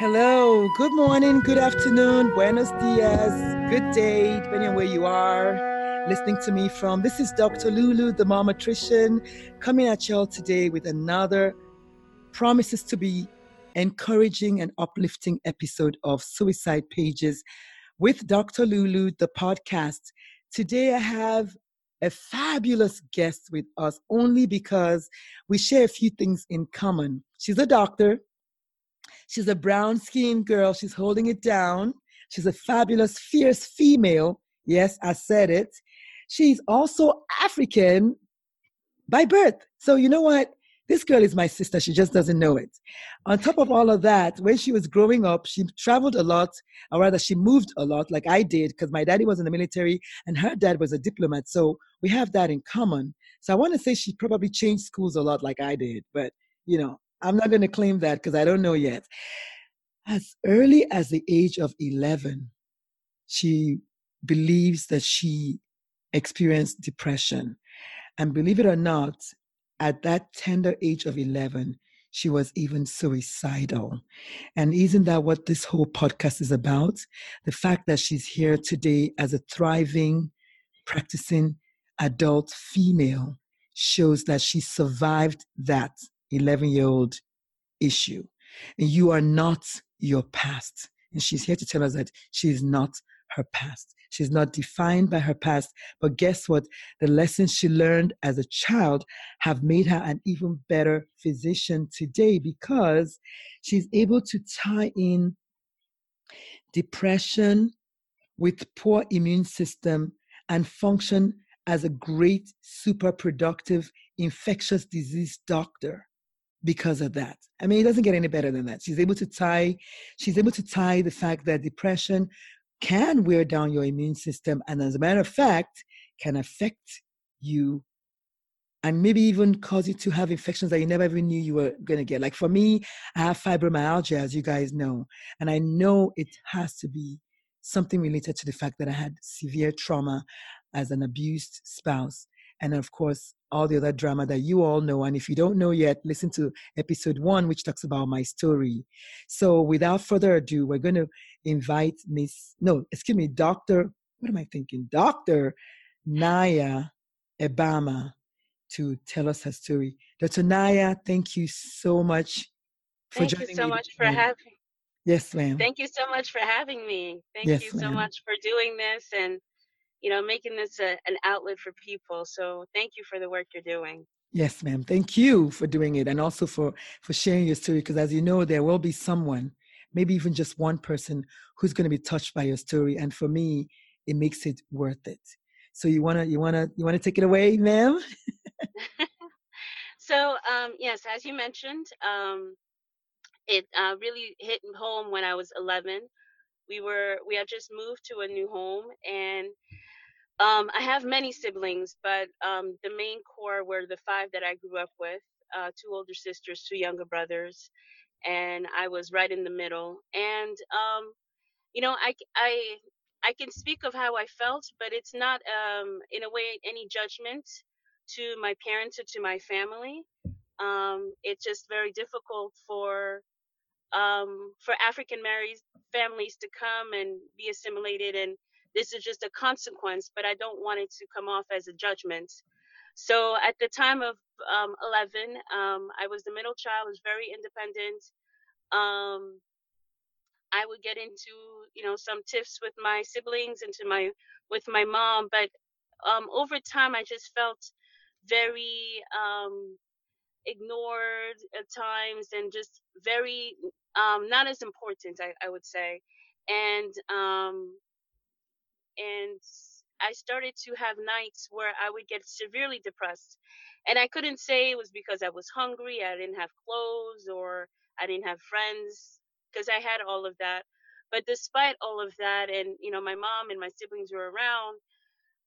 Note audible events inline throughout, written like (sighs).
Hello, good morning, good afternoon, buenos dias, good day, depending on where you are listening to me from. This is Dr. Lulu, the momatrician, coming at y'all today with another promises to be encouraging and uplifting episode of Suicide Pages with Dr. Lulu, the podcast. Today I have a fabulous guest with us only because we share a few things in common. She's a doctor, She's a brown skinned girl. She's holding it down. She's a fabulous, fierce female. Yes, I said it. She's also African by birth. So, you know what? This girl is my sister. She just doesn't know it. On top of all of that, when she was growing up, she traveled a lot, or rather, she moved a lot, like I did, because my daddy was in the military and her dad was a diplomat. So we have that in common. So I want to say she probably changed schools a lot, like I did. But, you know, I'm not going to claim that because I don't know yet. As early as the age of 11, she believes that she experienced depression. And believe it or not, at that tender age of 11, she was even suicidal. And isn't that what this whole podcast is about? The fact that she's here today as a thriving, practicing adult female shows that she survived that 11 year old issue. And you are not your past. And she's here to tell us that she is not her past. She's not defined by her past. But guess what? The lessons she learned as a child have made her an even better physician today because she's able to tie in depression with poor immune system and function as a great, super productive infectious disease doctor because of that. I mean, it doesn't get any better than that. She's able to tie, she's able to tie the fact that depression can wear down your immune system, and as a matter of fact, can affect you and maybe even cause you to have infections that you never even knew you were going to get. Like for me, I have fibromyalgia, as you guys know, and I know it has to be something related to the fact that I had severe trauma as an abused spouse. And of course, all the other drama that you all know. And if you don't know yet, listen to episode one, which talks about my story. So without further ado, we're going to invite Miss, no, excuse me, Dr. What am I thinking? Dr. Naya Ebama to tell us her story. Dr. Naya, thank you so much for thank joining me. Thank you so much for having me. Yes, ma'am. Thank you so much for having me. Thank yes, you so much for doing this and you know, making this a, an outlet for people. So thank you for the work you're doing. Yes, ma'am. Thank you for doing it and also for for sharing your story because as you know there will be someone, maybe even just one person who's going to be touched by your story and for me it makes it worth it. So you want to you want to you want to take it away, ma'am? (laughs) so, um yes, as you mentioned, um it uh, really hit home when I was 11. We were we had just moved to a new home and um, I have many siblings, but um, the main core were the five that I grew up with uh, two older sisters, two younger brothers, and I was right in the middle. And, um, you know, I, I, I can speak of how I felt, but it's not, um, in a way, any judgment to my parents or to my family. Um, it's just very difficult for um, for African married families to come and be assimilated, and this is just a consequence. But I don't want it to come off as a judgment. So at the time of um, 11, um, I was the middle child. Was very independent. Um, I would get into you know some tiffs with my siblings and to my with my mom, but um, over time I just felt very um, ignored at times and just very um, not as important I, I would say and and I started to have nights where I would get severely depressed and I couldn't say it was because I was hungry I didn't have clothes or I didn't have friends because I had all of that but despite all of that and you know my mom and my siblings were around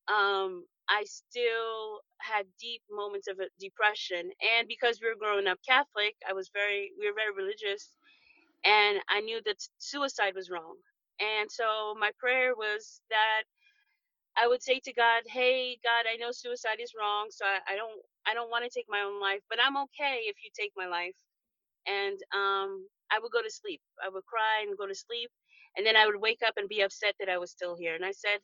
um, I still had deep moments of depression. And because we were growing up Catholic, I was very, we were very religious, and I knew that suicide was wrong. And so my prayer was that I would say to God, "Hey, God, I know suicide is wrong, so I, I don't, I don't want to take my own life, but I'm okay if you take my life." And um, I would go to sleep. I would cry and go to sleep, and then I would wake up and be upset that I was still here. And I said,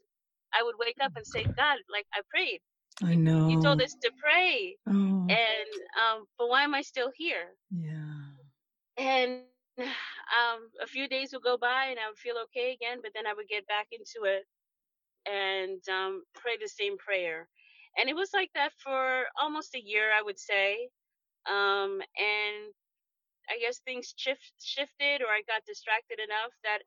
I would wake up and say, God, like I prayed. I know. You told us to pray. Oh. And um, but why am I still here? Yeah. And (sighs) um, a few days would go by and I would feel okay again, but then I would get back into it and um, pray the same prayer. And it was like that for almost a year, I would say. Um, and I guess things shift, shifted or I got distracted enough that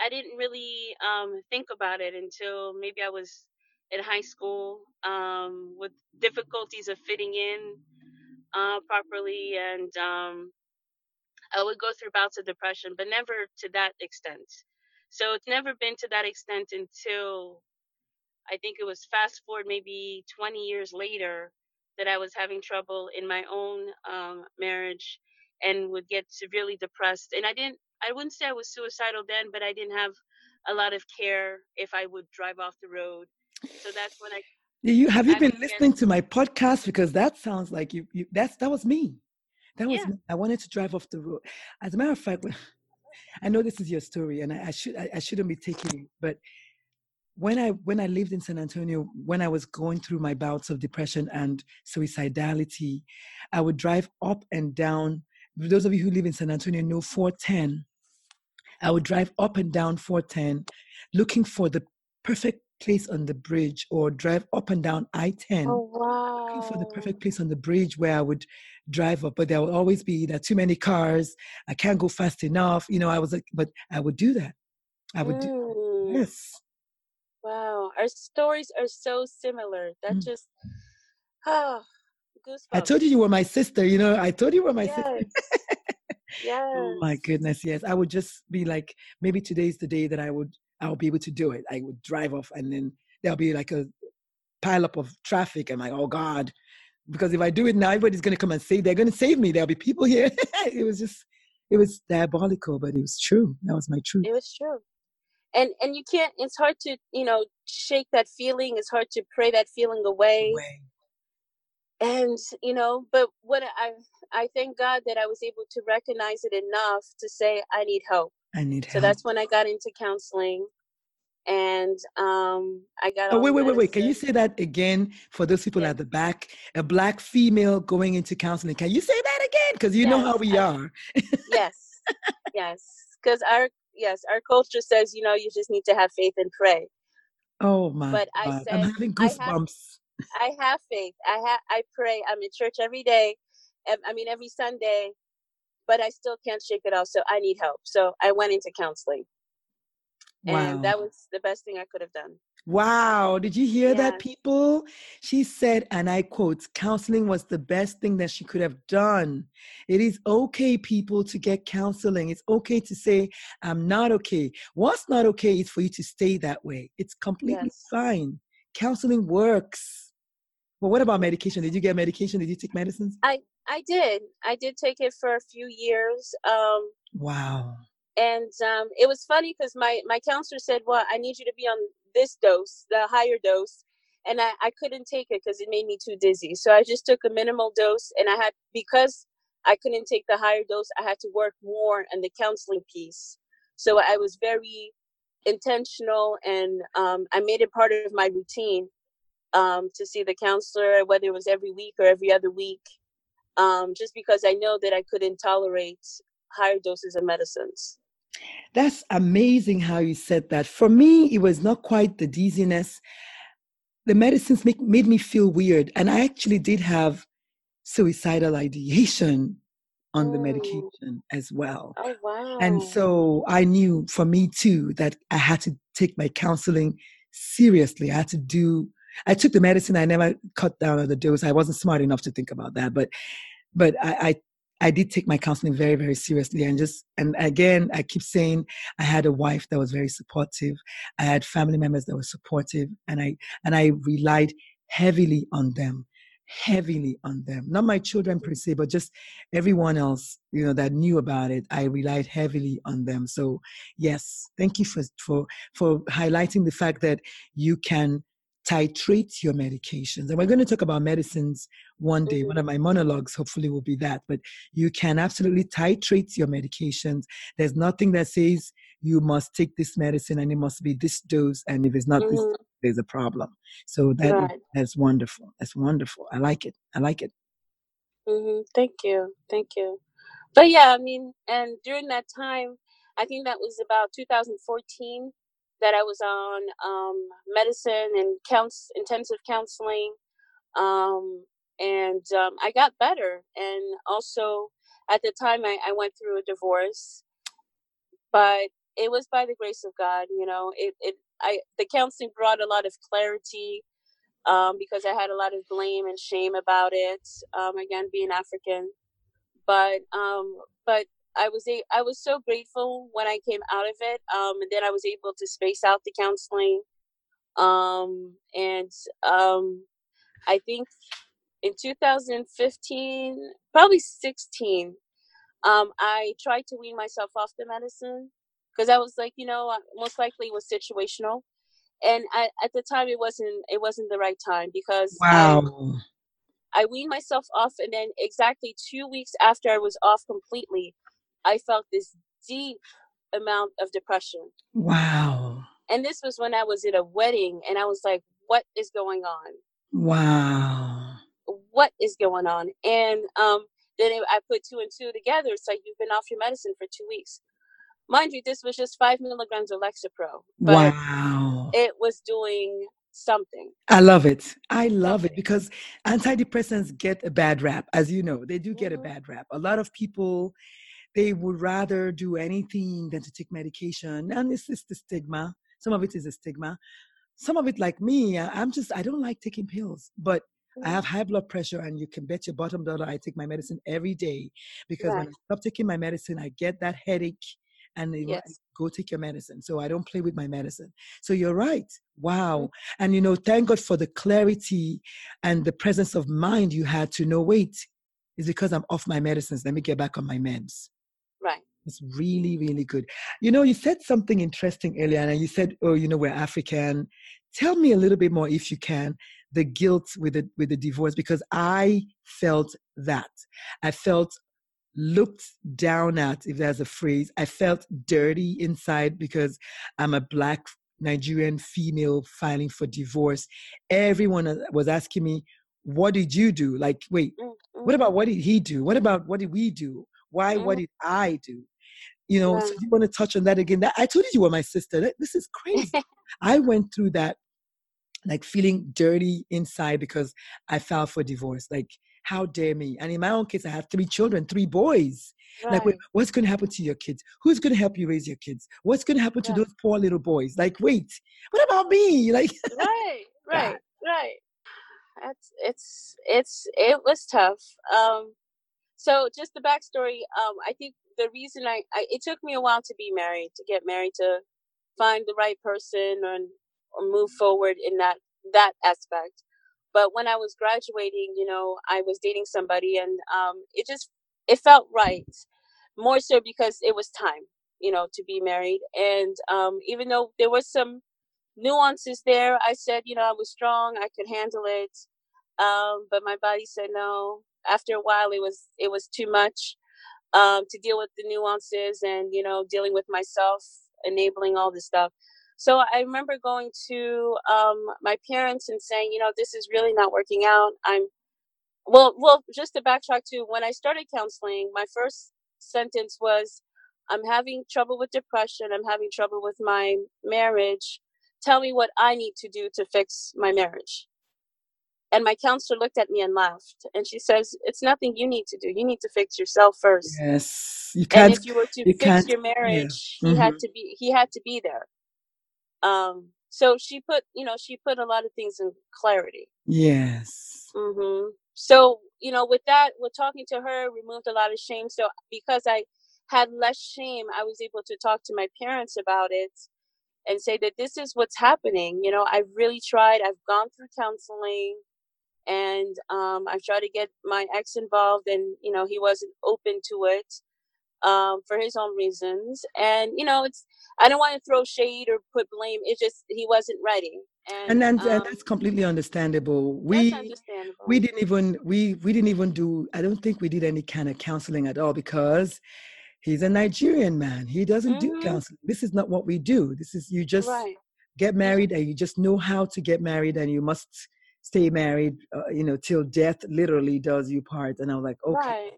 I didn't really um, think about it until maybe I was in high school um, with difficulties of fitting in uh, properly, and I would go through bouts of depression, but never to that extent. So it's never been to that extent until I think it was fast forward maybe 20 years later that I was having trouble in my own um, marriage and would get severely depressed. And I didn't I wouldn't say I was suicidal then, but I didn't have a lot of care if I would drive off the road. So that's when I. You have you I been listening to my podcast because that sounds like you. you that's that was me. That was yeah. me. I wanted to drive off the road. As a matter of fact, (laughs) I know this is your story, and I, I should I, I shouldn't be taking it, but when I when I lived in San Antonio, when I was going through my bouts of depression and suicidality, I would drive up and down. Those of you who live in San Antonio know 410 I would drive up and down 410 looking for the perfect place on the bridge or drive up and down I 10 oh, wow. Looking for the perfect place on the bridge where I would drive up. But there would always be there too many cars. I can't go fast enough. You know, I was like, but I would do that. I would mm. do yes. Wow. Our stories are so similar. That mm. just oh goosebumps. I told you you were my sister, you know, I told you were my yes. sister. Yes. (laughs) Oh my goodness, yes. I would just be like, maybe today's the day that I would I'll be able to do it. I would drive off and then there'll be like a pile up of traffic. I'm like, oh God. Because if I do it now, everybody's gonna come and say they're gonna save me. There'll be people here. (laughs) it was just it was diabolical, but it was true. That was my truth. It was true. And and you can't it's hard to, you know, shake that feeling. It's hard to pray that feeling away. away and you know but what i i thank god that i was able to recognize it enough to say i need help i need help so that's when i got into counseling and um i got oh wait wait wait wait can you say that again for those people yeah. at the back a black female going into counseling can you say that again because you yes, know how we are yes yes because our yes our culture says you know you just need to have faith and pray oh my but I said, I'm having goosebumps I have faith. I have. I pray. I'm in church every day. I mean, every Sunday, but I still can't shake it off. So I need help. So I went into counseling, wow. and that was the best thing I could have done. Wow. Did you hear yeah. that, people? She said, and I quote, counseling was the best thing that she could have done. It is okay, people, to get counseling. It's okay to say, I'm not okay. What's not okay is for you to stay that way. It's completely yes. fine. Counseling works. But what about medication? Did you get medication? Did you take medicines? I I did. I did take it for a few years. Um, wow. And um, it was funny because my my counselor said, "Well, I need you to be on this dose, the higher dose," and I I couldn't take it because it made me too dizzy. So I just took a minimal dose, and I had because I couldn't take the higher dose. I had to work more on the counseling piece. So I was very intentional and um, I made it part of my routine um, to see the counselor, whether it was every week or every other week, um, just because I know that I couldn't tolerate higher doses of medicines. That's amazing how you said that. For me, it was not quite the dizziness. The medicines make, made me feel weird. And I actually did have suicidal ideation on the oh. medication as well. Oh, wow. And so I knew for me too that I had to take my counseling seriously. I had to do I took the medicine, I never cut down on the dose. I wasn't smart enough to think about that. But but I, I I did take my counseling very, very seriously. And just, and again, I keep saying I had a wife that was very supportive. I had family members that were supportive and I, and I relied heavily on them heavily on them not my children per se but just everyone else you know that knew about it i relied heavily on them so yes thank you for for for highlighting the fact that you can titrate your medications and we're going to talk about medicines one day one of my monologues hopefully will be that but you can absolutely titrate your medications there's nothing that says you must take this medicine and it must be this dose and if it's not mm-hmm. this there's a problem. So that right. that's wonderful. That's wonderful. I like it. I like it. Mm-hmm. Thank you. Thank you. But yeah, I mean, and during that time, I think that was about 2014 that I was on um, medicine and counts intensive counseling, um, and um, I got better. And also, at the time, I, I went through a divorce, but it was by the grace of God. You know, it it I the counseling brought a lot of clarity um, because I had a lot of blame and shame about it. Um, again, being African, but um, but I was a, I was so grateful when I came out of it, um, and then I was able to space out the counseling, um, and um, I think in 2015, probably 16, um, I tried to wean myself off the medicine because I was like, you know, most likely it was situational, and I, at the time it wasn't it wasn't the right time because wow. I, I weaned myself off, and then exactly two weeks after I was off completely, I felt this deep amount of depression. Wow. And this was when I was at a wedding, and I was like, what is going on? Wow. What is going on? And um, then I put two and two together. It's like you've been off your medicine for two weeks. Mind you, this was just five milligrams of Lexapro. wow. It was doing something. I love it. I love it because antidepressants get a bad rap. As you know, they do get mm-hmm. a bad rap. A lot of people, they would rather do anything than to take medication. And this is the stigma. Some of it is a stigma. Some of it, like me, I'm just, I don't like taking pills. But I have mm-hmm. high blood pressure, and you can bet your bottom dollar I take my medicine every day because when I stop taking my medicine, I get that headache and they yes. go take your medicine. So I don't play with my medicine. So you're right. Wow. Mm-hmm. And you know, thank God for the clarity and the presence of mind you had to know, wait, it's because I'm off my medicines. Let me get back on my meds. It's really, really good. You know, you said something interesting earlier, and you said, "Oh, you know, we're African." Tell me a little bit more, if you can, the guilt with the with the divorce, because I felt that. I felt looked down at, if there's a phrase. I felt dirty inside because I'm a black Nigerian female filing for divorce. Everyone was asking me, What did you do? Like, wait, mm-hmm. what about what did he do? What about what did we do? Why, mm-hmm. what did I do? You know, so you want to touch on that again. That I told you you were my sister. This is crazy. (laughs) I went through that like feeling dirty inside because I filed for divorce. Like how dare me? And in my own case, I have three children, three boys. Right. Like, what's going to happen to your kids? Who's going to help you raise your kids? What's going to happen yeah. to those poor little boys? Like, wait, what about me? (laughs) Like, right, right, right. That's it's it's it was tough. Um, so just the backstory. Um, I think the reason I, I it took me a while to be married, to get married, to find the right person and or move forward in that that aspect. But when I was graduating, you know, I was dating somebody and um, it just, it felt right. More so because it was time, you know, to be married. And um, even though there was some nuances there, I said, you know, I was strong, I could handle it. Um, but my body said, no, after a while it was it was too much um, to deal with the nuances and you know dealing with myself enabling all this stuff. So i remember going to um, my parents and saying you know this is really not working out. I'm well well just to backtrack to when i started counseling my first sentence was i'm having trouble with depression. I'm having trouble with my marriage. Tell me what i need to do to fix my marriage and my counselor looked at me and laughed. And she says, It's nothing you need to do. You need to fix yourself first. Yes. You can't. And if you were to you fix your marriage, yeah. he mm-hmm. had to be he had to be there. Um so she put, you know, she put a lot of things in clarity. Yes. Mm-hmm. So, you know, with that, with talking to her, removed a lot of shame. So because I had less shame, I was able to talk to my parents about it and say that this is what's happening. You know, I've really tried. I've gone through counseling and um, I tried to get my ex involved, and you know he wasn't open to it um, for his own reasons. And you know, it's I don't want to throw shade or put blame. It's just he wasn't ready. And and, and, um, and that's completely understandable. We understandable. we didn't even we we didn't even do. I don't think we did any kind of counseling at all because he's a Nigerian man. He doesn't mm-hmm. do counseling. This is not what we do. This is you just right. get married and you just know how to get married and you must stay married, uh, you know, till death literally does you part. And I was like, okay, right.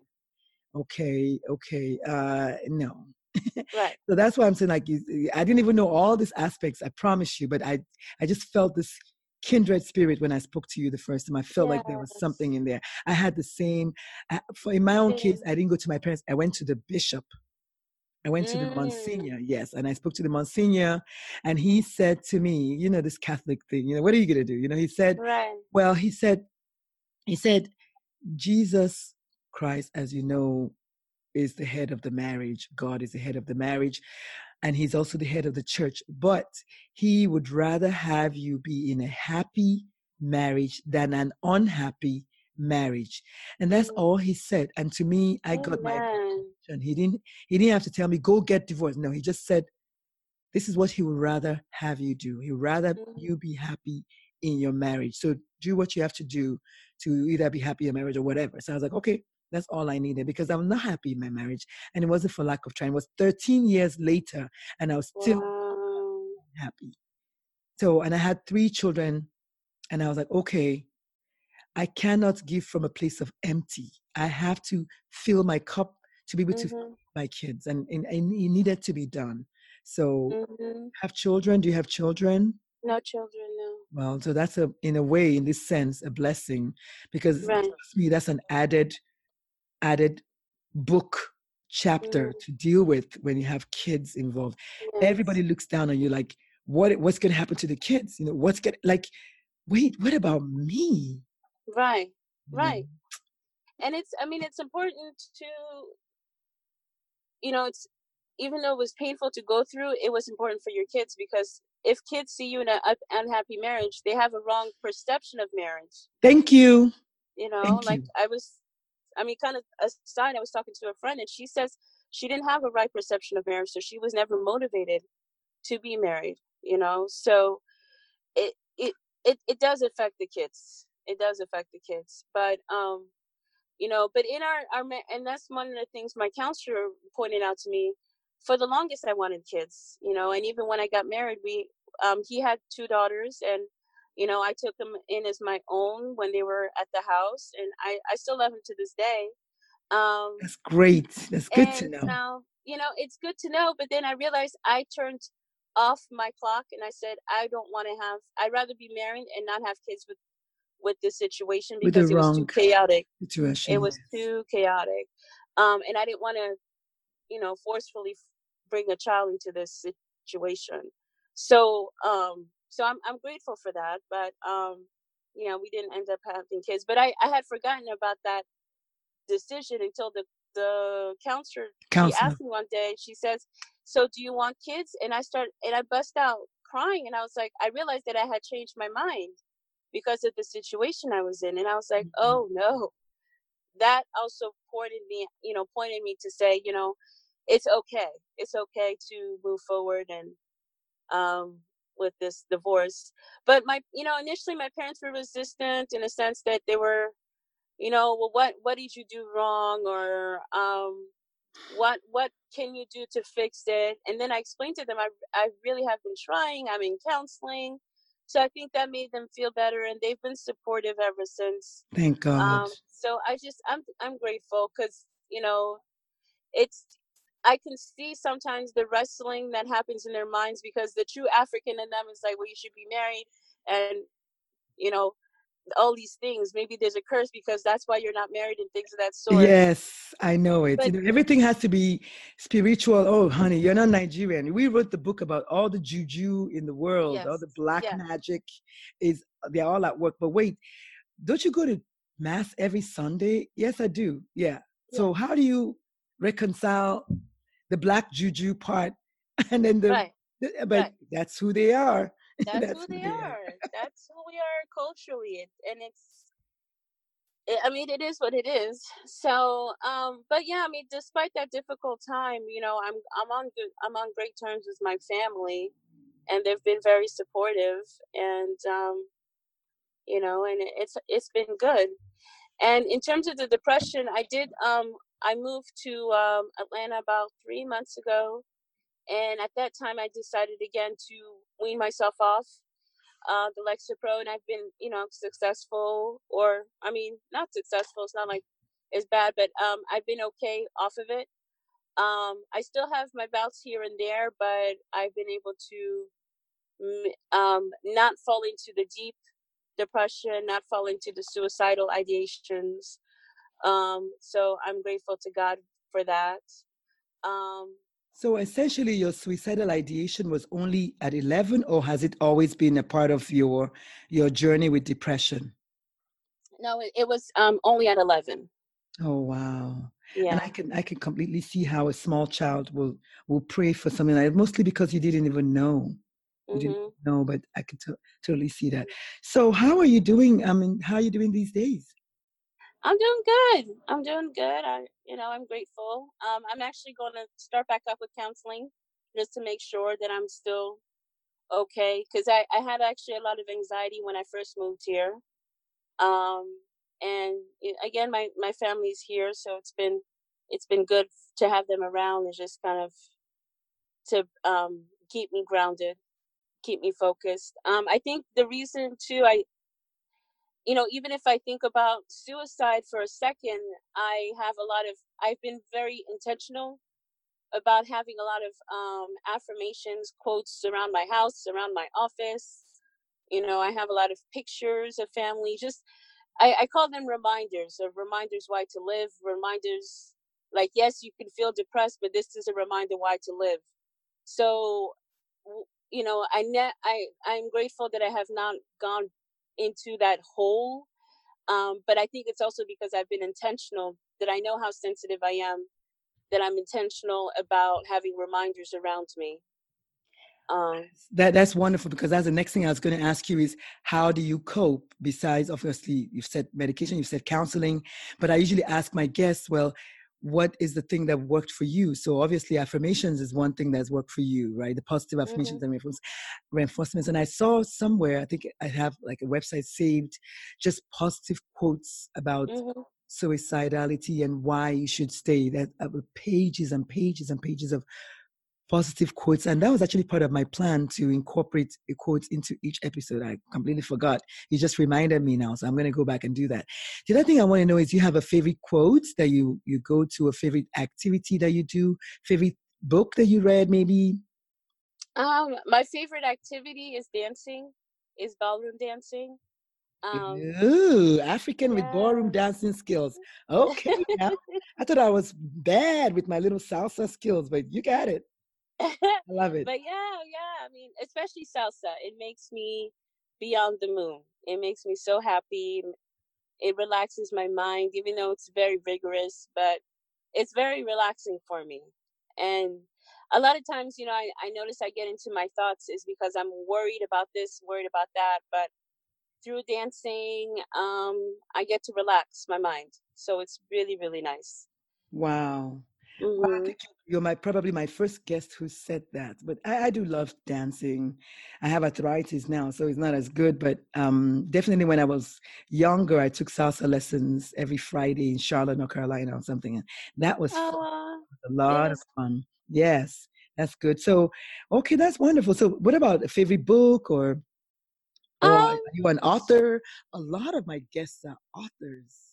okay, okay, uh, no. (laughs) right. so that's why I'm saying, like, I didn't even know all these aspects. I promise you, but I, I just felt this kindred spirit when I spoke to you the first time. I felt yes. like there was something in there. I had the same. I, for in my own case, I didn't go to my parents. I went to the bishop I went to the mm. Monsignor, yes, and I spoke to the Monsignor, and he said to me, you know, this Catholic thing, you know, what are you going to do? You know, he said, right. well, he said, he said, Jesus Christ, as you know, is the head of the marriage. God is the head of the marriage, and he's also the head of the church. But he would rather have you be in a happy marriage than an unhappy marriage. And that's mm. all he said. And to me, I got my and he didn't he didn't have to tell me go get divorced. No he just said this is what he would rather have you do. He would rather mm-hmm. you be happy in your marriage. So do what you have to do to either be happy in marriage or whatever. So i was like okay that's all i needed because i'm not happy in my marriage. And it wasn't for lack of trying. It was 13 years later and i was still wow. happy. So and i had three children and i was like okay i cannot give from a place of empty. I have to fill my cup to be able mm-hmm. to my kids and, and, and it needed to be done so mm-hmm. have children do you have children no children no well so that's a in a way in this sense a blessing because right. me that's an added added book chapter mm-hmm. to deal with when you have kids involved yes. everybody looks down on you like what what's going to happen to the kids you know what's going like wait what about me right right and it's i mean it's important to you know, it's even though it was painful to go through, it was important for your kids because if kids see you in an unhappy marriage, they have a wrong perception of marriage. Thank you. You know, Thank like you. I was, I mean, kind of aside, I was talking to a friend and she says she didn't have a right perception of marriage, so she was never motivated to be married. You know, so it it it, it does affect the kids. It does affect the kids, but um, you know but in our our and that's one of the things my counselor pointed out to me for the longest i wanted kids you know and even when i got married we um he had two daughters and you know i took them in as my own when they were at the house and i i still love them to this day um that's great. That's good to know. now you know it's good to know but then i realized i turned off my clock and i said i don't want to have i'd rather be married and not have kids with with this situation because it was too chaotic. Situation. It was too chaotic. Um, and I didn't want to, you know, forcefully bring a child into this situation. So, um, so I'm I'm grateful for that. But um, you know, we didn't end up having kids. But I I had forgotten about that decision until the the counselor, counselor. she asked me one day. She says, "So do you want kids?" And I start and I bust out crying, and I was like, I realized that I had changed my mind because of the situation I was in. And I was like, mm-hmm. oh no. That also pointed me, you know, pointed me to say, you know, it's okay. It's okay to move forward and um with this divorce. But my you know, initially my parents were resistant in a sense that they were you know, well, what what did you do wrong, or um, what what can you do to fix it? And then I explained to them, I I really have been trying. I'm in counseling. So I think that made them feel better, and they've been supportive ever since. Thank God. Um, so I just I'm I'm grateful because you know, it's I can see sometimes the wrestling that happens in their minds because the true African in them is like, well, you should be married, and you know, all these things. Maybe there's a curse because that's why you're not married and things of that sort. Yes, I know it. But, you know, everything has to be spiritual. Oh, honey, you're not Nigerian. We wrote the book about all the juju in the world, yes, all the black yes. magic is they're all at work. But wait, don't you go to mass every Sunday? Yes, I do. Yeah. yeah. So how do you reconcile the black juju part (laughs) and then the, right. the but right. that's who they are. (laughs) That's, That's who they, are. are. That's who we are culturally, and it's. It, I mean, it is what it is. So, um, but yeah, I mean, despite that difficult time, you know, I'm I'm on good, I'm on great terms with my family, and they've been very supportive, and um, you know, and it's it's been good. And in terms of the depression, I did um, I moved to um, Atlanta about three months ago, and at that time, I decided again to wean myself off uh, the Lexapro, and I've been, you know, successful. Or, I mean, not successful. It's not like it's bad, but um, I've been okay off of it. Um, I still have my bouts here and there, but I've been able to um, not fall into the deep depression, not fall into the suicidal ideations. Um, so I'm grateful to God for that. Um, so essentially, your suicidal ideation was only at 11, or has it always been a part of your your journey with depression? No, it, it was um, only at 11. Oh wow! Yeah, and I can I can completely see how a small child will will pray for something like that, mostly because you didn't even know. You mm-hmm. didn't know, but I can t- totally see that. So, how are you doing? I mean, how are you doing these days? I'm doing good. I'm doing good. I, you know, I'm grateful. Um, I'm actually going to start back up with counseling just to make sure that I'm still okay. Because I, I had actually a lot of anxiety when I first moved here. Um, and it, again, my my family's here, so it's been it's been good to have them around and just kind of to um, keep me grounded, keep me focused. Um, I think the reason too, I you know, even if I think about suicide for a second, I have a lot of, I've been very intentional about having a lot of um, affirmations, quotes around my house, around my office. You know, I have a lot of pictures of family. Just, I, I call them reminders of reminders why to live, reminders like, yes, you can feel depressed, but this is a reminder why to live. So, you know, I ne- I I'm grateful that I have not gone into that hole. Um, but I think it's also because I've been intentional that I know how sensitive I am, that I'm intentional about having reminders around me. Um, that that's wonderful because that's the next thing I was going to ask you is how do you cope besides obviously you've said medication, you've said counseling, but I usually ask my guests, well, what is the thing that worked for you so obviously affirmations is one thing that's worked for you right the positive affirmations mm-hmm. and reinforcements and i saw somewhere i think i have like a website saved just positive quotes about mm-hmm. suicidality and why you should stay that uh, pages and pages and pages of positive quotes. And that was actually part of my plan to incorporate a quote into each episode. I completely forgot. You just reminded me now. So I'm going to go back and do that. The other thing I want to know is you have a favorite quote that you, you go to, a favorite activity that you do, favorite book that you read, maybe? Um, my favorite activity is dancing, is ballroom dancing. Um, Ooh, African yeah. with ballroom dancing skills. (laughs) Okay, I thought I was bad with my little salsa skills, but you got it. (laughs) I love it. But yeah, yeah. I mean, especially salsa. It makes me beyond the moon. It makes me so happy. It relaxes my mind, even though it's very vigorous, but it's very relaxing for me. And a lot of times, you know, I, I notice I get into my thoughts is because I'm worried about this, worried about that. But through dancing, um, I get to relax my mind. So it's really, really nice. Wow. Mm-hmm. You're my probably my first guest who said that. But I, I, do love dancing. I have arthritis now, so it's not as good. But um, definitely, when I was younger, I took salsa lessons every Friday in Charlotte, North Carolina, or something, and that was uh, a lot yes. of fun. Yes, that's good. So, okay, that's wonderful. So, what about a favorite book or? Or um, are you an author? A lot of my guests are authors.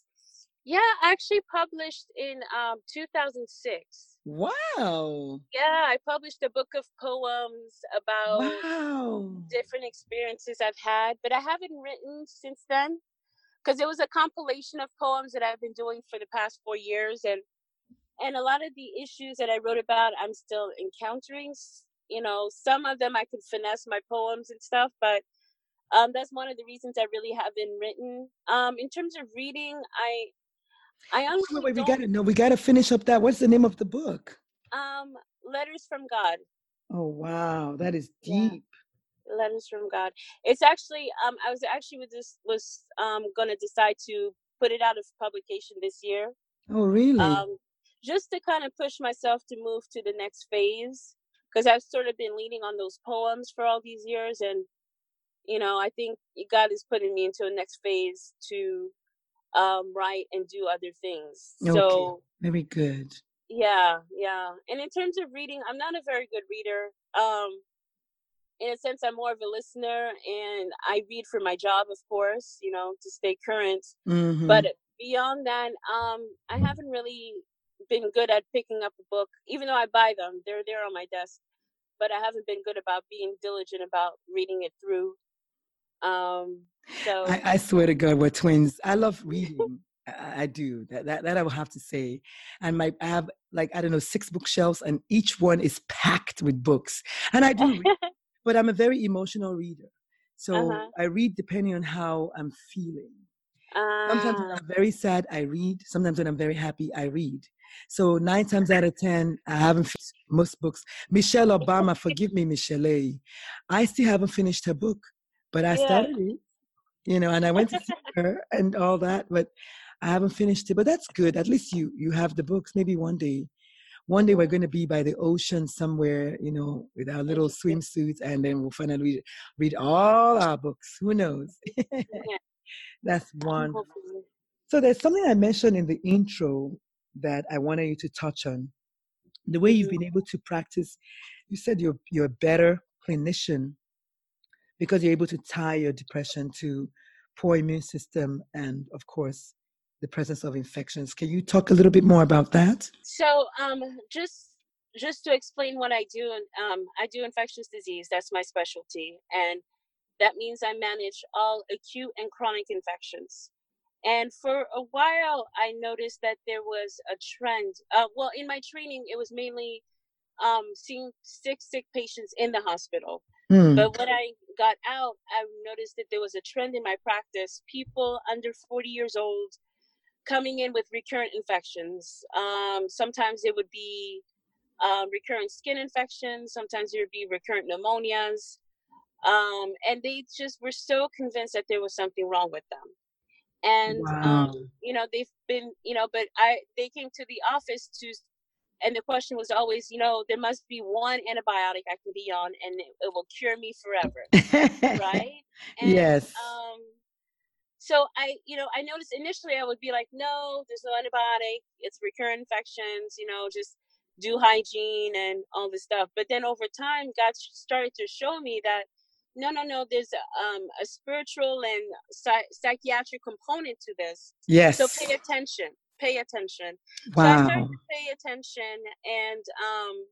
Yeah, I actually published in um, 2006. Wow. Yeah, I published a book of poems about wow. different experiences I've had, but I haven't written since then because it was a compilation of poems that I've been doing for the past four years, and and a lot of the issues that I wrote about, I'm still encountering. You know, some of them I could finesse my poems and stuff, but um, that's one of the reasons I really haven't written. Um, in terms of reading, I I honestly wait, wait, we gotta no, we gotta finish up that. What's the name of the book? Um, Letters from God. Oh wow, that is deep. Yeah. Letters from God. It's actually um I was actually with this was um gonna decide to put it out of publication this year. Oh really? Um just to kind of push myself to move to the next phase because I've sort of been leaning on those poems for all these years and you know I think God is putting me into a next phase to um, write and do other things. Okay. So very good. Yeah, yeah. And in terms of reading, I'm not a very good reader. Um, in a sense, I'm more of a listener, and I read for my job, of course, you know, to stay current. Mm-hmm. But beyond that, um, I haven't really been good at picking up a book, even though I buy them. They're there on my desk, but I haven't been good about being diligent about reading it through. Um, so I, I swear to God, we're twins. I love reading. (laughs) I, I, do that, that. That I will have to say. And my I have like I don't know six bookshelves, and each one is packed with books. And I do, read, (laughs) but I'm a very emotional reader. So uh-huh. I read depending on how I'm feeling. Uh, Sometimes when ah. I'm very sad, I read. Sometimes when I'm very happy, I read. So nine times out of ten, I haven't finished most books. Michelle Obama, forgive me, Michelle. I still haven't finished her book, but I yeah. started it you know, and I went to see (laughs) her and all that, but I haven't finished it. But that's good. At least you you have the books. Maybe one day, one day we're going to be by the ocean somewhere, you know, with our little swimsuits, and then we'll finally read, read all our books. Who knows? (laughs) that's one. So there's something I mentioned in the intro that I wanted you to touch on. The way you've mm-hmm. been able to practice. You said you're you're a better clinician because you're able to tie your depression to poor immune system and of course the presence of infections. Can you talk a little bit more about that? So um, just just to explain what i do um, i do infectious disease. That's my specialty. And that means i manage all acute and chronic infections. And for a while i noticed that there was a trend uh, well in my training it was mainly um, seeing sick sick patients in the hospital Mm. But when I got out, I noticed that there was a trend in my practice people under 40 years old coming in with recurrent infections. Um, sometimes it would be um, recurrent skin infections, sometimes there would be recurrent pneumonias. Um, and they just were so convinced that there was something wrong with them. And um, wow. you know, they've been, you know, but I they came to the office to and the question was always, you know, there must be one antibiotic I can be on and it, it will cure me forever. (laughs) right? And, yes. Um, so I, you know, I noticed initially I would be like, no, there's no antibiotic. It's recurrent infections, you know, just do hygiene and all this stuff. But then over time, God started to show me that no, no, no, there's a, um, a spiritual and psych- psychiatric component to this. Yes. So pay attention pay attention. Wow. So I started to pay attention and um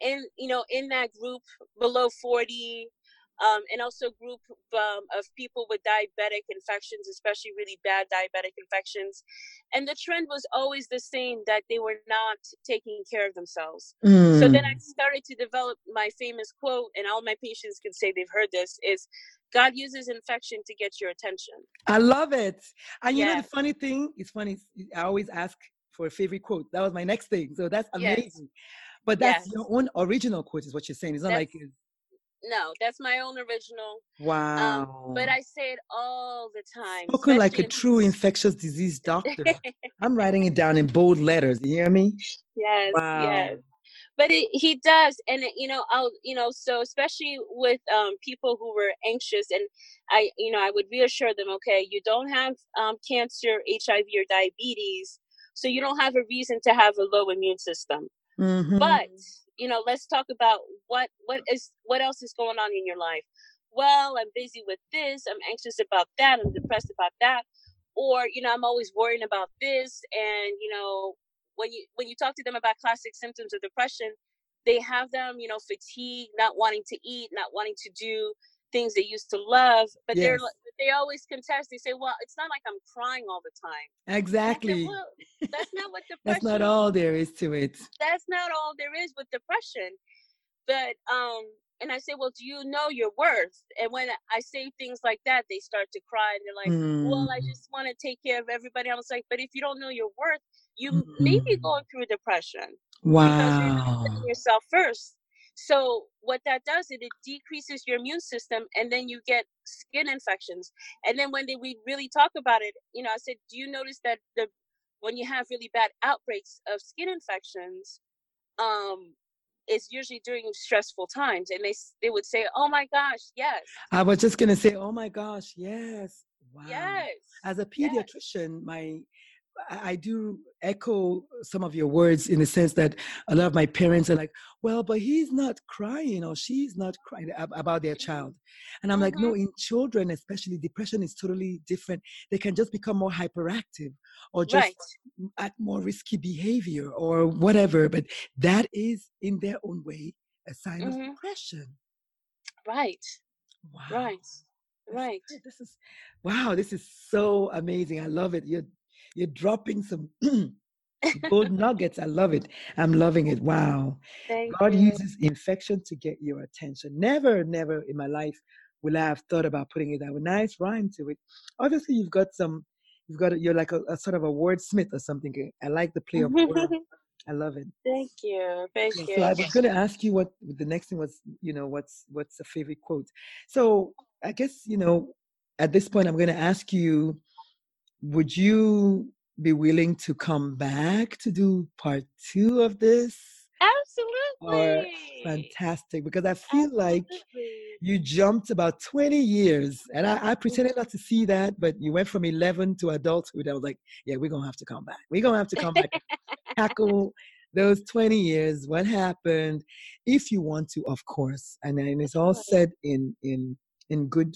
in you know in that group below 40 um, and also group um, of people with diabetic infections, especially really bad diabetic infections. And the trend was always the same that they were not taking care of themselves. Mm. So then I mm. started to develop my famous quote, and all my patients can say they've heard this is God uses infection to get your attention. I love it. And you know, the funny thing, it's funny, I always ask for a favorite quote. That was my next thing. So that's amazing. Yes. But that's yes. your own original quote, is what you're saying. It's not that's, like. no, that's my own original. Wow. Um, but I say it all the time. Spoken like a true infectious disease doctor. (laughs) I'm writing it down in bold letters. You hear me? Yes. Wow. Yes. But it, he does and it, you know i'll you know so especially with um, people who were anxious and i you know i would reassure them okay you don't have um, cancer hiv or diabetes so you don't have a reason to have a low immune system mm-hmm. but you know let's talk about what what is what else is going on in your life well i'm busy with this i'm anxious about that i'm depressed about that or you know i'm always worrying about this and you know when you when you talk to them about classic symptoms of depression they have them you know fatigue not wanting to eat not wanting to do things they used to love but yes. they're they always contest they say well it's not like i'm crying all the time exactly said, well, that's not what depression (laughs) that's not all there is to it that's not all there is with depression but um and I say, Well, do you know your worth? And when I say things like that, they start to cry and they're like, mm. Well, I mm. just want to take care of everybody. I was like, But if you don't know your worth, you mm. may be mm-hmm. going through depression. Wow. Because you're yourself first. So what that does is it decreases your immune system and then you get skin infections. And then when they, we really talk about it, you know, I said, Do you notice that the when you have really bad outbreaks of skin infections, um, it's usually during stressful times and they they would say oh my gosh yes i was just going to say oh my gosh yes wow yes as a pediatrician yes. my I do echo some of your words in the sense that a lot of my parents are like, well, but he's not crying or she's not crying about their child. And I'm mm-hmm. like, no, in children, especially depression is totally different. They can just become more hyperactive or just right. act more risky behavior or whatever. But that is in their own way a sign mm-hmm. of depression. Right. Wow. Right. Right. This is wow, this is so amazing. I love it. You're you're dropping some (clears throat) gold nuggets. I love it. I'm loving it. Wow. Thank God you. uses infection to get your attention. Never, never in my life will I have thought about putting it that way. Nice rhyme to it. Obviously, you've got some, you've got, you're like a, a sort of a wordsmith or something. I like the play of words. (laughs) I love it. Thank you. Thank so, you. So I was going to ask you what the next thing was, you know, what's what's a favorite quote. So I guess, you know, at this point I'm going to ask you would you be willing to come back to do part two of this? Absolutely. Or fantastic, because I feel Absolutely. like you jumped about 20 years, and I, I, pretended not to see that, but you went from 11 to adulthood. I was like, yeah, we're going to have to come back. We're going to have to come back, tackle (laughs) those 20 years, what happened, if you want to, of course. And, and it's all said in, in, in good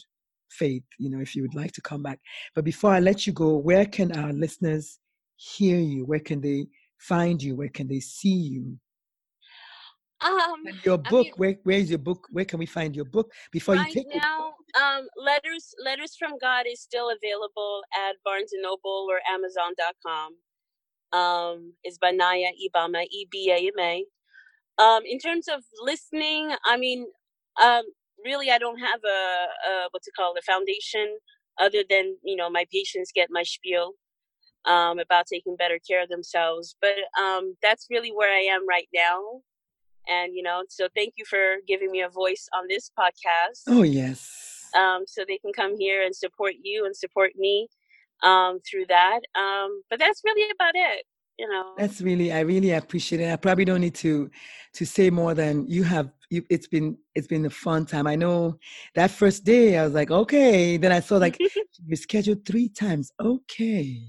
faith, you know, if you would like to come back. But before I let you go, where can our listeners hear you? Where can they find you? Where can they see you? Um, and your book, I mean, where where is your book? Where can we find your book before right you take now? Um, letters letters from God is still available at Barnes and Noble or Amazon.com. Um, it's by Naya Ebama, E B A M A. Um, in terms of listening, I mean, um, really I don't have a, a what's it called a foundation other than you know my patients get my spiel um, about taking better care of themselves. But um, that's really where I am right now. And you know, so thank you for giving me a voice on this podcast. Oh yes. Um, so they can come here and support you and support me um, through that. Um, but that's really about it you know that's really i really appreciate it i probably don't need to to say more than you have you, it's been it's been a fun time i know that first day i was like okay then i saw like (laughs) we scheduled three times okay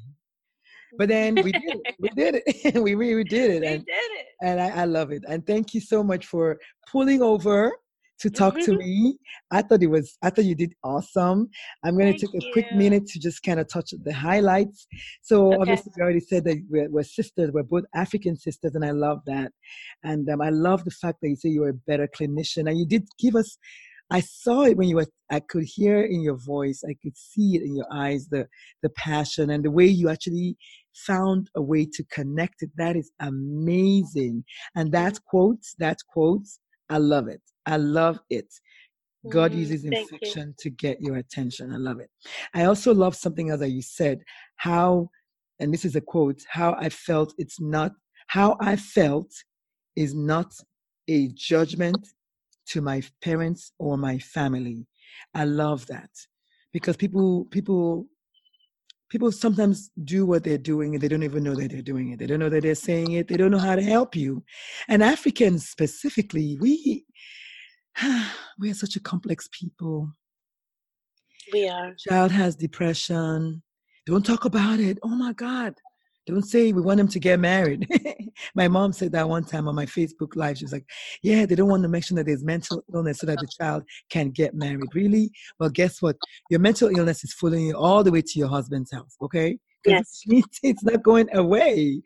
but (laughs) then we did it. We did it. (laughs) we really did it. And, we did it. And I, I, love it. And thank you so much for pulling over to talk to mm-hmm. me. I thought it was, I thought you did awesome. I'm going to take a you. quick minute to just kind of touch the highlights. So, okay. obviously, we already said that we're, we're, sisters, we're both African sisters, and I love that. And um, I love the fact that you say you're a better clinician. And you did give us, I saw it when you were, I could hear in your voice, I could see it in your eyes, the, the passion and the way you actually found a way to connect it. That is amazing. And that's quotes, that's quotes. I love it. I love it. God mm, uses infection to get your attention. I love it. I also love something else that you said, how, and this is a quote, how I felt it's not, how I felt is not a judgment to my parents or my family. I love that because people, people, people sometimes do what they're doing and they don't even know that they're doing it. They don't know that they're saying it. They don't know how to help you. And Africans specifically, we (sighs) we are such a complex people. We are. Child has depression. Don't talk about it. Oh my God. Don't say we want them to get married. (laughs) my mom said that one time on my Facebook Live. She was like, Yeah, they don't want to mention that there's mental illness so that the child can get married. Really? Well, guess what? Your mental illness is following you all the way to your husband's house, okay? (laughs) Yes. (laughs) It's not going away.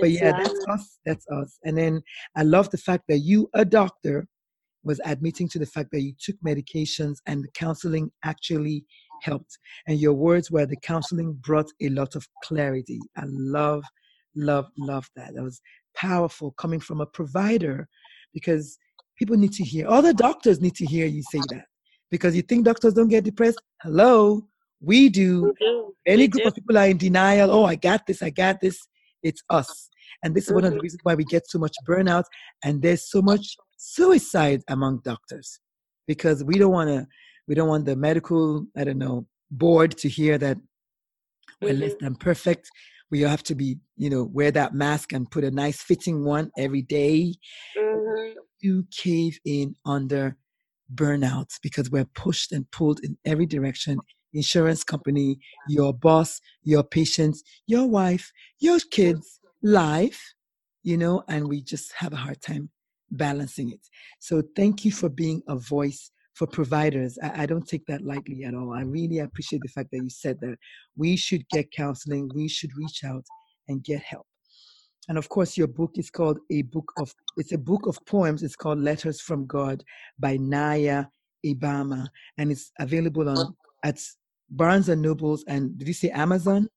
But yeah, that's us. That's us. And then I love the fact that you, a doctor, was admitting to the fact that you took medications and counseling actually helped. And your words were the counseling brought a lot of clarity. I love, love, love that. That was powerful coming from a provider because people need to hear, all the doctors need to hear you say that. Because you think doctors don't get depressed? Hello, we do. Do. Any We group do. of people are in denial. Oh, I got this, I got this. It's us. And this is one of the Mhm. reasons why we get so much burnout and there's so much suicide among doctors because we don't want to we don't want the medical i don't know board to hear that we're less Mhm. than perfect we have to be you know wear that mask and put a nice fitting one every day Mhm. you cave in under burnout because we're pushed and pulled in every direction insurance company your boss your patients your wife your kids life you know and we just have a hard time balancing it so thank you for being a voice for providers I, I don't take that lightly at all. I really appreciate the fact that you said that we should get counseling we should reach out and get help. And of course your book is called a book of it's a book of poems. It's called letters from god by naya ebama and it's available on at barnes and nobles and did you say amazon?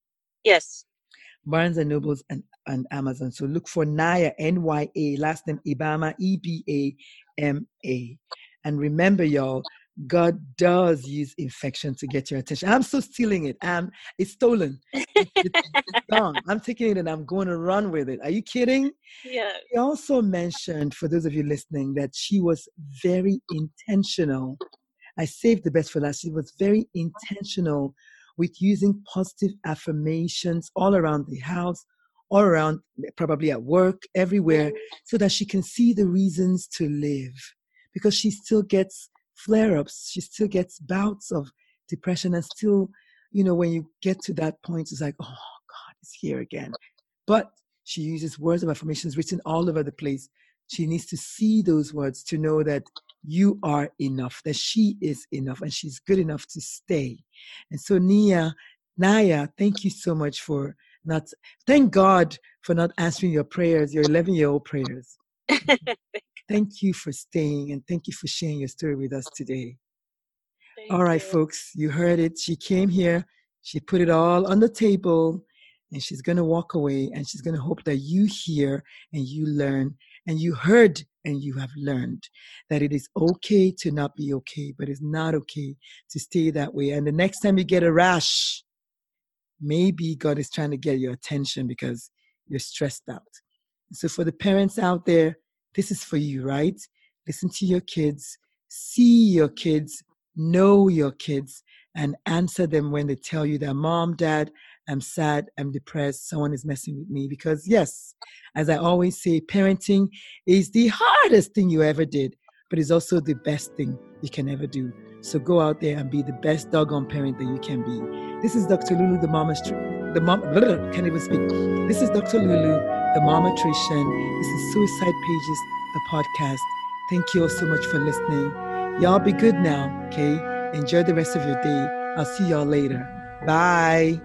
Yes. barnes and nobles and, and amazon. So look for naya n-y-a last name ebama E e-b-a-m-a and remember y'all god does use infection to get your attention i'm still stealing it um it's stolen It's- it's- it's (laughs) gone i'm taking it and i'm going to run with it are you kidding Yeah. she also mentioned, for those of you listening, that she was very intentional. I saved the best for last. She was very intentional with using positive affirmations all around the house, all around, probably at work, everywhere, so that she can see the reasons to live. Because she still gets flare ups, she still gets bouts of depression, and still, you know, when you get to that point, it's like, oh, God it's here again. But she uses words of affirmations written all over the place. She needs to see those words to know that you are enough, that she is enough, and she's good enough to stay. And so, Nia, Naya, thank you so much for not, thank God for not answering your prayers, your 11 year old prayers. (laughs) Thank you for staying and thank you for sharing your story with us today. Thank All right, you. folks, you heard it. She came here, she put it all on the table, and she's going to walk away and she's going to hope that you hear and you learn and you heard and you have learned that it is okay to not be okay, but it's not okay to stay that way. And the next time you get a rash, maybe God is trying to get your attention because you're stressed out. So, for the parents out there, this is for you, right? Listen to your kids, see your kids, know your kids, and answer them when they tell you that, Mom, Dad, I'm sad, I'm depressed, someone is messing with me. Because, yes, as I always say, parenting is the hardest thing you ever did, but it's also the best thing you can ever do. So go out there and be the best doggone parent that you can be. This is Dr. Lulu, the mama, str- the mom, (laughs) can't even speak. This is Dr. Lulu, the mamatrician. This is Suicide Pages, the podcast. Thank you all so much for listening. Y'all be good now, okay? Enjoy the rest of your day. I'll see y'all later. Bye.